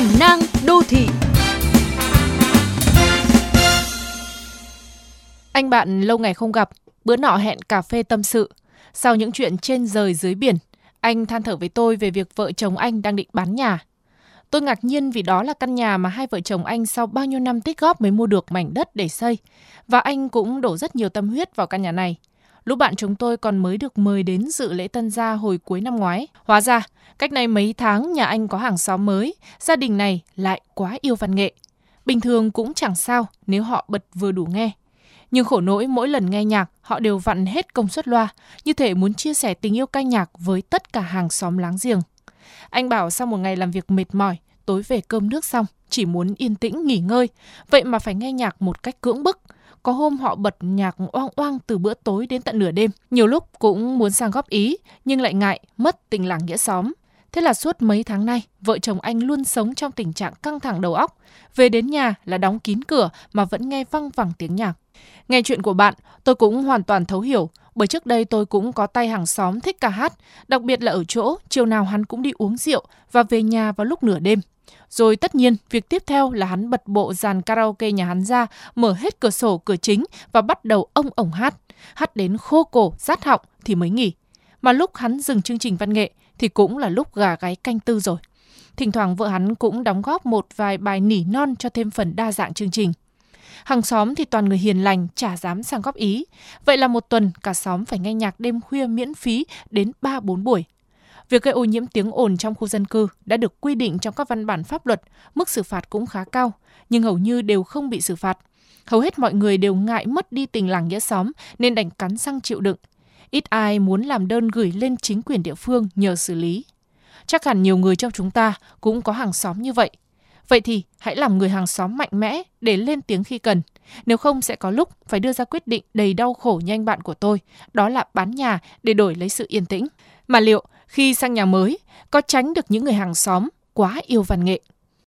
Cẩm nang đô thị Anh bạn lâu ngày không gặp, bữa nọ hẹn cà phê tâm sự. Sau những chuyện trên rời dưới biển, anh than thở với tôi về việc vợ chồng anh đang định bán nhà. Tôi ngạc nhiên vì đó là căn nhà mà hai vợ chồng anh sau bao nhiêu năm tích góp mới mua được mảnh đất để xây. Và anh cũng đổ rất nhiều tâm huyết vào căn nhà này. Lúc bạn chúng tôi còn mới được mời đến dự lễ tân gia hồi cuối năm ngoái. Hóa ra, cách này mấy tháng nhà anh có hàng xóm mới, gia đình này lại quá yêu văn nghệ. Bình thường cũng chẳng sao nếu họ bật vừa đủ nghe. Nhưng khổ nỗi mỗi lần nghe nhạc, họ đều vặn hết công suất loa, như thể muốn chia sẻ tình yêu ca nhạc với tất cả hàng xóm láng giềng. Anh bảo sau một ngày làm việc mệt mỏi, tối về cơm nước xong, chỉ muốn yên tĩnh nghỉ ngơi, vậy mà phải nghe nhạc một cách cưỡng bức. Có hôm họ bật nhạc oang oang từ bữa tối đến tận nửa đêm. Nhiều lúc cũng muốn sang góp ý, nhưng lại ngại mất tình làng nghĩa xóm. Thế là suốt mấy tháng nay, vợ chồng anh luôn sống trong tình trạng căng thẳng đầu óc. Về đến nhà là đóng kín cửa mà vẫn nghe văng vẳng tiếng nhạc. Nghe chuyện của bạn, tôi cũng hoàn toàn thấu hiểu, bởi trước đây tôi cũng có tay hàng xóm thích ca hát, đặc biệt là ở chỗ chiều nào hắn cũng đi uống rượu và về nhà vào lúc nửa đêm. Rồi tất nhiên, việc tiếp theo là hắn bật bộ dàn karaoke nhà hắn ra, mở hết cửa sổ cửa chính và bắt đầu ông ổng hát. Hát đến khô cổ, rát họng thì mới nghỉ. Mà lúc hắn dừng chương trình văn nghệ thì cũng là lúc gà gáy canh tư rồi. Thỉnh thoảng vợ hắn cũng đóng góp một vài bài nỉ non cho thêm phần đa dạng chương trình. Hàng xóm thì toàn người hiền lành, chả dám sang góp ý. Vậy là một tuần cả xóm phải nghe nhạc đêm khuya miễn phí đến 3-4 buổi. Việc gây ô nhiễm tiếng ồn trong khu dân cư đã được quy định trong các văn bản pháp luật, mức xử phạt cũng khá cao, nhưng hầu như đều không bị xử phạt. Hầu hết mọi người đều ngại mất đi tình làng nghĩa xóm nên đành cắn răng chịu đựng. Ít ai muốn làm đơn gửi lên chính quyền địa phương nhờ xử lý. Chắc hẳn nhiều người trong chúng ta cũng có hàng xóm như vậy. Vậy thì hãy làm người hàng xóm mạnh mẽ để lên tiếng khi cần. Nếu không sẽ có lúc phải đưa ra quyết định đầy đau khổ như anh bạn của tôi, đó là bán nhà để đổi lấy sự yên tĩnh. Mà liệu khi sang nhà mới có tránh được những người hàng xóm quá yêu văn nghệ?